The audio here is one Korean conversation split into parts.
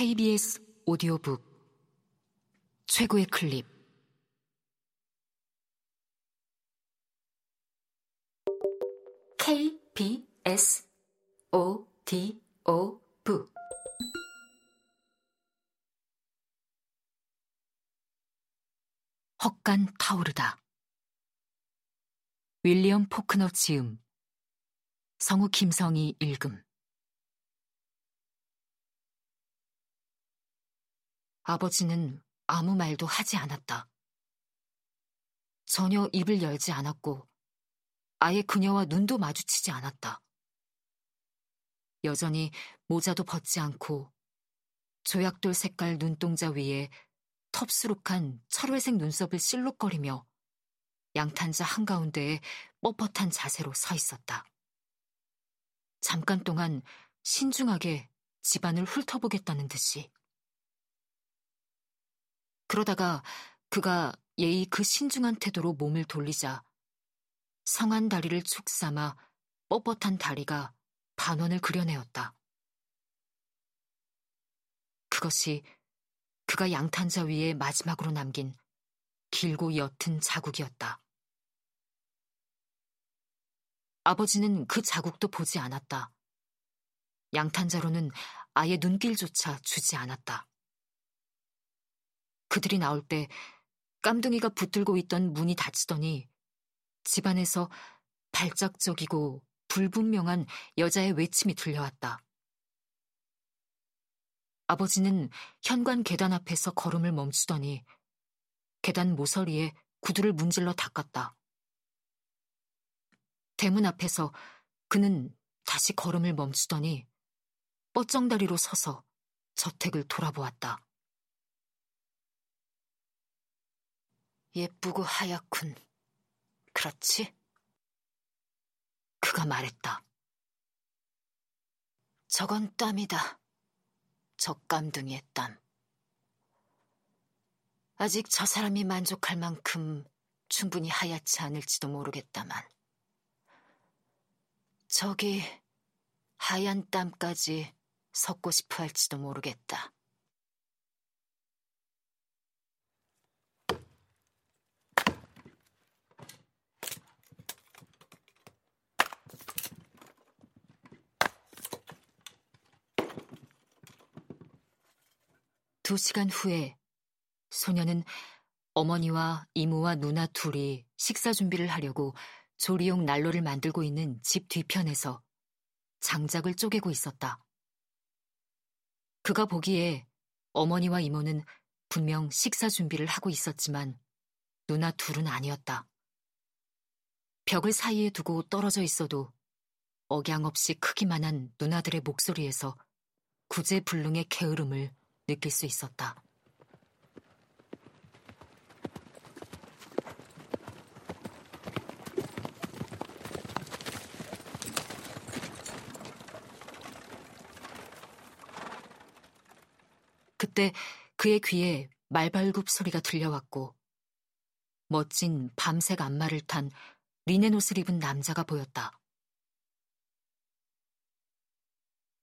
KBS 오디오북 최고의 클립. KBS 오디오북. 헛간 타오르다. 윌리엄 포크너 지음 성우 김성희 읽음 아버지는 아무 말도 하지 않았다. 전혀 입을 열지 않았고 아예 그녀와 눈도 마주치지 않았다. 여전히 모자도 벗지 않고 조약돌 색깔 눈동자 위에 텁수룩한 철회색 눈썹을 실룩거리며 양탄자 한가운데에 뻣뻣한 자세로 서 있었다. 잠깐 동안 신중하게 집안을 훑어보겠다는 듯이. 그러다가 그가 예의 그 신중한 태도로 몸을 돌리자 성한 다리를 축 삼아 뻣뻣한 다리가 반원을 그려내었다. 그것이 그가 양탄자 위에 마지막으로 남긴 길고 옅은 자국이었다. 아버지는 그 자국도 보지 않았다. 양탄자로는 아예 눈길조차 주지 않았다. 그들이 나올 때 깜둥이가 붙들고 있던 문이 닫히더니 집안에서 발작적이고 불분명한 여자의 외침이 들려왔다. 아버지는 현관 계단 앞에서 걸음을 멈추더니 계단 모서리에 구두를 문질러 닦았다. 대문 앞에서 그는 다시 걸음을 멈추더니 뻗정다리로 서서 저택을 돌아보았다. 예쁘고 하얗군. 그렇지? 그가 말했다. 저건 땀이다. 적감둥이의 땀. 아직 저 사람이 만족할 만큼 충분히 하얗지 않을지도 모르겠다만. 저기 하얀 땀까지 섞고 싶어 할지도 모르겠다. 두 시간 후에 소녀는 어머니와 이모와 누나 둘이 식사 준비를 하려고 조리용 난로를 만들고 있는 집 뒤편에서 장작을 쪼개고 있었다. 그가 보기에 어머니와 이모는 분명 식사 준비를 하고 있었지만 누나 둘은 아니었다. 벽을 사이에 두고 떨어져 있어도 억양 없이 크기만한 누나들의 목소리에서 구제불능의 게으름을 느낄 수 있었다. 그때 그의 귀에 말발굽 소리가 들려왔고 멋진 밤색 안마를 탄 리넨 옷을 입은 남자가 보였다.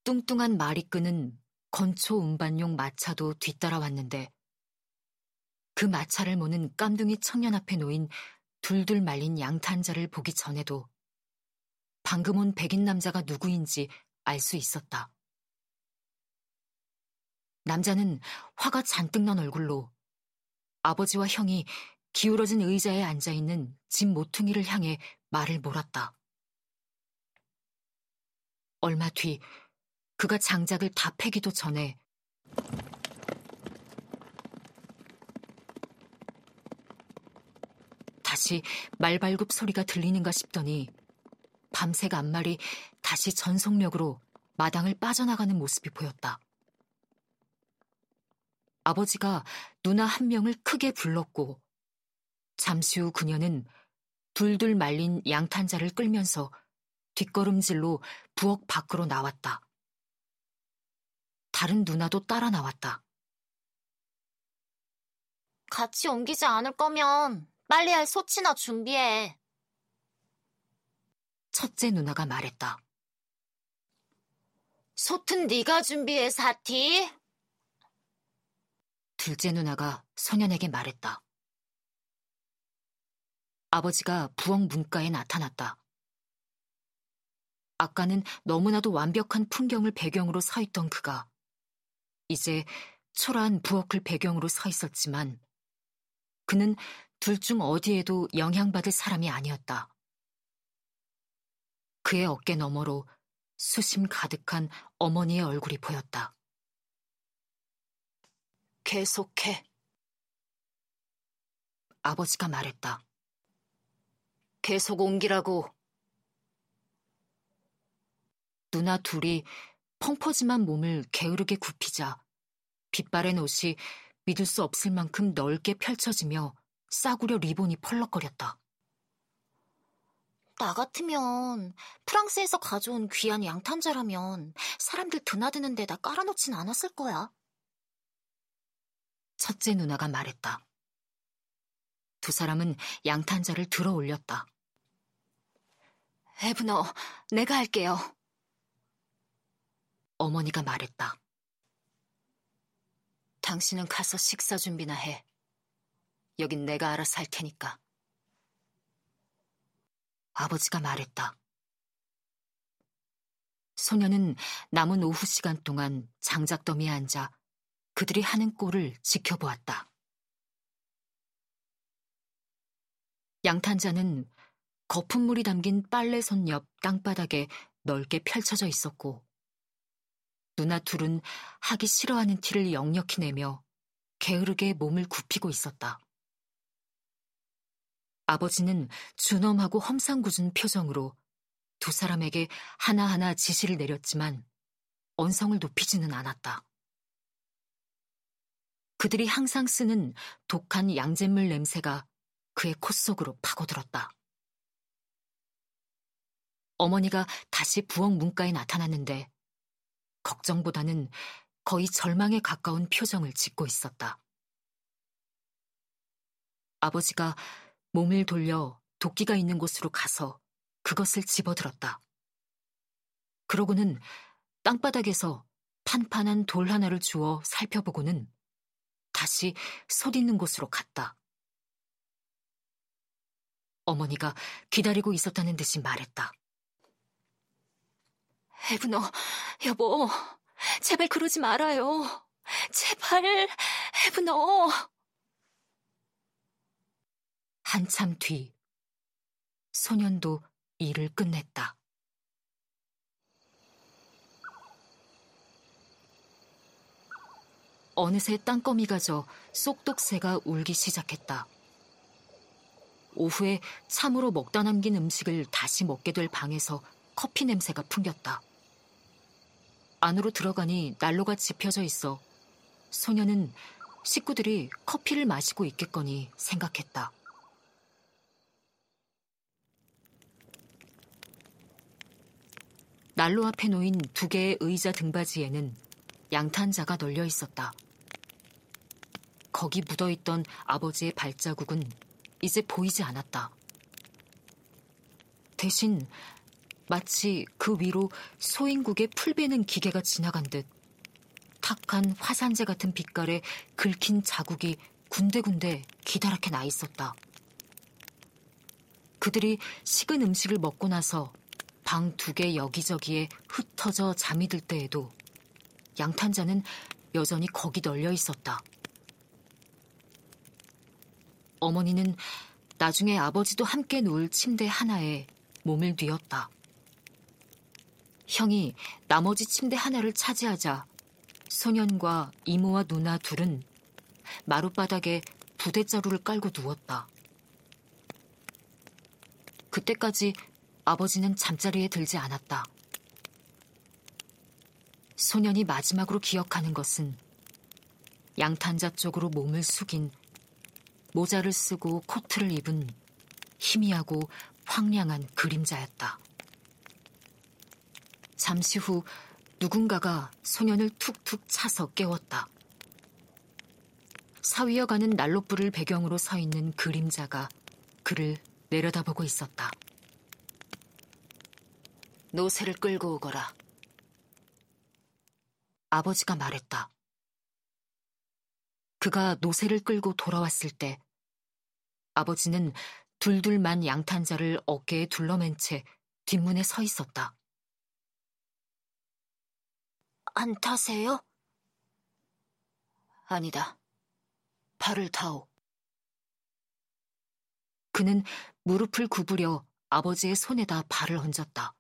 뚱뚱한 끄는 건초 운반용 마차도 뒤따라왔는데 그 마차를 모는 깜둥이 청년 앞에 놓인 둘둘 말린 양탄자를 보기 전에도 방금 온 백인 남자가 누구인지 알 수 있었다. 남자는 화가 잔뜩 난 얼굴로 아버지와 형이 기울어진 의자에 앉아 있는 집 모퉁이를 향해 말을 몰았다. 얼마 뒤 그가 장작을 다 패기도 전에 다시 말발굽 소리가 들리는가 싶더니 밤색 앞말이 다시 전속력으로 마당을 빠져나가는 모습이 보였다. 아버지가 누나 한 명을 크게 불렀고 잠시 후 그녀는 둘둘 말린 양탄자를 끌면서 뒷걸음질로 부엌 밖으로 나왔다. 다른 누나도 따라 나왔다. 같이 옮기지 않을 거면 빨리 할 소치나 준비해. 첫째 누나가 말했다. 소튼 네가 준비해, 사티. 둘째 누나가 소년에게 말했다. 아버지가 부엌 문가에 나타났다. 아까는 너무나도 완벽한 풍경을 배경으로 서 있던 그가 이제 초라한 부엌을 배경으로 서 있었지만 그는 둘 중 어디에도 영향받을 사람이 아니었다. 그의 어깨 너머로 수심 가득한 어머니의 얼굴이 보였다. 계속해. 아버지가 말했다. 계속 옮기라고. 누나 둘이 펑퍼짐한 몸을 게으르게 굽히자 빗바랜 옷이 믿을 수 없을 만큼 넓게 펼쳐지며 싸구려 리본이 펄럭거렸다. 나 같으면 프랑스에서 가져온 귀한 양탄자라면 사람들 드나드는 데다 깔아놓진 않았을 거야. 첫째 누나가 말했다. 두 사람은 양탄자를 들어 올렸다. 에브너, 내가 할게요. 어머니가 말했다. 당신은 가서 식사 준비나 해. 여긴 내가 알아서 할 테니까. 아버지가 말했다. 소녀는 남은 오후 시간 동안 장작더미에 앉아 그들이 하는 꼴을 지켜보았다. 양탄자는 거품물이 담긴 빨래손 옆 땅바닥에 넓게 펼쳐져 있었고, 누나 둘은 하기 싫어하는 티를 역력히 내며 게으르게 몸을 굽히고 있었다. 아버지는 준엄하고 험상궂은 표정으로 두 사람에게 하나하나 지시를 내렸지만 언성을 높이지는 않았다. 그들이 항상 쓰는 독한 양잿물 냄새가 그의 콧 속으로 파고들었다. 어머니가 다시 부엌 문가에 나타났는데 걱정보다는 거의 절망에 가까운 표정을 짓고 있었다. 아버지가 몸을 돌려 도끼가 있는 곳으로 가서 그것을 집어들었다. 그러고는 땅바닥에서 판판한 돌 하나를 주워 살펴보고는 다시 솥 있는 곳으로 갔다. 어머니가 기다리고 있었다는 듯이 말했다. 에브너, 여보, 제발 그러지 말아요. 제발, 에브너. 한참 뒤, 소년도 일을 끝냈다. 어느새 땅거미가 져 쏙독새가 울기 시작했다. 오후에 참으로 먹다 남긴 음식을 다시 먹게 될 방에서 커피 냄새가 풍겼다. 안으로 들어가니 난로가 지펴져 있어 소녀는 식구들이 커피를 마시고 있겠거니 생각했다. 난로 앞에 놓인 두 개의 의자 등받이에는 양탄자가 널려 있었다. 거기 묻어 있던 아버지의 발자국은 이제 보이지 않았다. 대신 마치 그 위로 소인국의 풀 베는 기계가 지나간 듯 탁한 화산재 같은 빛깔에 긁힌 자국이 군데군데 기다랗게 나 있었다. 그들이 식은 음식을 먹고 나서 방 두 개 여기저기에 흩어져 잠이 들 때에도 양탄자는 여전히 거기 널려 있었다. 어머니는 나중에 아버지도 함께 누울 침대 하나에 몸을 뉘었다. 형이 나머지 침대 하나를 차지하자 소년과 이모와 누나 둘은 마룻바닥에 부대자루를 깔고 누웠다. 그때까지 아버지는 잠자리에 들지 않았다. 소년이 마지막으로 기억하는 것은 양탄자 쪽으로 몸을 숙인 모자를 쓰고 코트를 입은 희미하고 황량한 그림자였다. 잠시 후 누군가가 소년을 툭툭 차서 깨웠다. 사위어가는 난로불을 배경으로 서 있는 그림자가 그를 내려다보고 있었다. 노새를 끌고 오거라. 아버지가 말했다. 그가 노새를 끌고 돌아왔을 때 아버지는 둘둘만 양탄자를 어깨에 둘러맨 채 뒷문에 서 있었다. 안 타세요? 아니다. 발을 타오. 그는 무릎을 구부려 아버지의 손에다 발을 얹었다.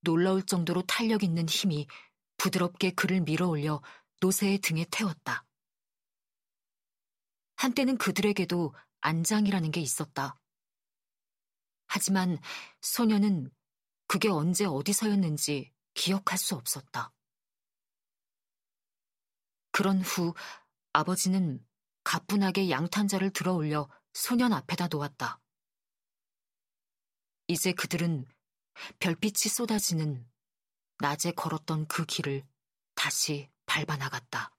놀라울 정도로 탄력 있는 힘이 부드럽게 그를 밀어 올려 노새의 등에 태웠다. 한때는 그들에게도 안장이라는 게 있었다. 하지만 소녀는 그게 언제 어디서였는지 기억할 수 없었다. 그런 후 아버지는 가뿐하게 양탄자를 들어 올려 소년 앞에다 놓았다. 이제 그들은 별빛이 쏟아지는 낮에 걸었던 그 길을 다시 밟아 나갔다.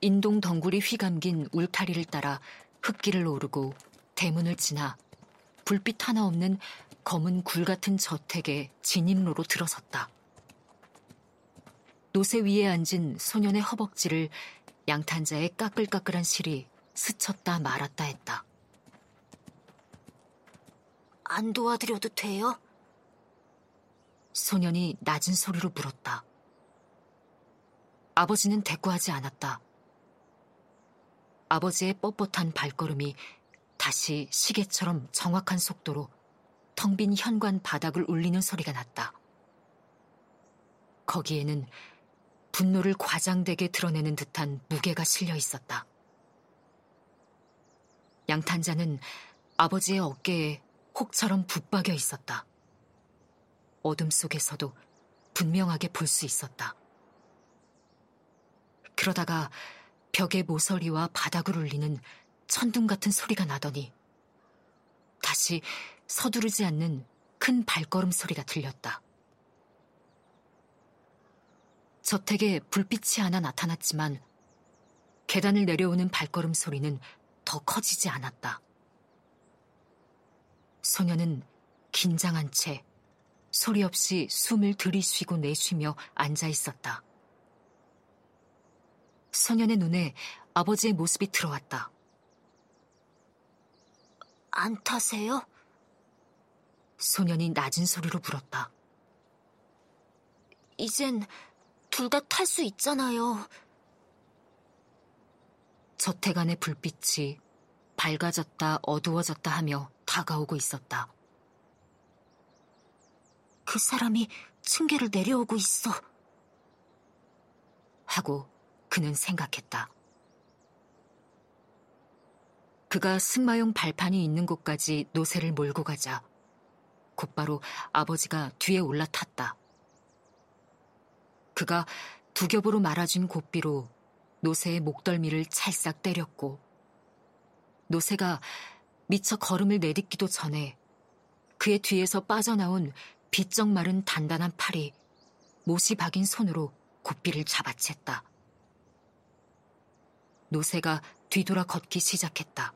인동 덩굴이 휘감긴 울타리를 따라 흙길을 오르고 대문을 지나 불빛 하나 없는 검은 굴 같은 저택의 진입로로 들어섰다. 노새 위에 앉은 소년의 허벅지를 양탄자의 까끌까끌한 실이 스쳤다 말았다 했다. 안 도와드려도 돼요? 소년이 낮은 소리로 물었다. 아버지는 대꾸하지 않았다. 아버지의 뻣뻣한 발걸음이 다시 시계처럼 정확한 속도로 텅 빈 현관 바닥을 울리는 소리가 났다. 거기에는 분노를 과장되게 드러내는 듯한 무게가 실려 있었다. 양탄자는 아버지의 어깨에 혹처럼 붙박여 있었다. 어둠 속에서도 분명하게 볼 수 있었다. 그러다가 벽의 모서리와 바닥을 울리는 천둥 같은 소리가 나더니 다시 서두르지 않는 큰 발걸음 소리가 들렸다. 저택에 불빛이 하나 나타났지만 계단을 내려오는 발걸음 소리는 더 커지지 않았다. 소녀는 긴장한 채 소리 없이 숨을 들이쉬고 내쉬며 앉아 있었다. 소년의 눈에 아버지의 모습이 들어왔다. 안 타세요? 소년이 낮은 소리로 물었다. 이젠 둘 다 탈 수 있잖아요. 저택 안의 불빛이 밝아졌다 어두워졌다 하며 다가오고 있었다. 그 사람이 층계를 내려오고 있어. 하고 그는 생각했다. 그가 승마용 발판이 있는 곳까지 노새를 몰고 가자 곧바로 아버지가 뒤에 올라탔다. 그가 두 겹으로 말아준 고삐로 노새의 목덜미를 찰싹 때렸고 노새가 미처 걸음을 내딛기도 전에 그의 뒤에서 빠져나온 비쩍 마른 단단한 팔이 못이 박인 손으로 고삐를 잡아챘다. 노새가 뒤돌아 걷기 시작했다.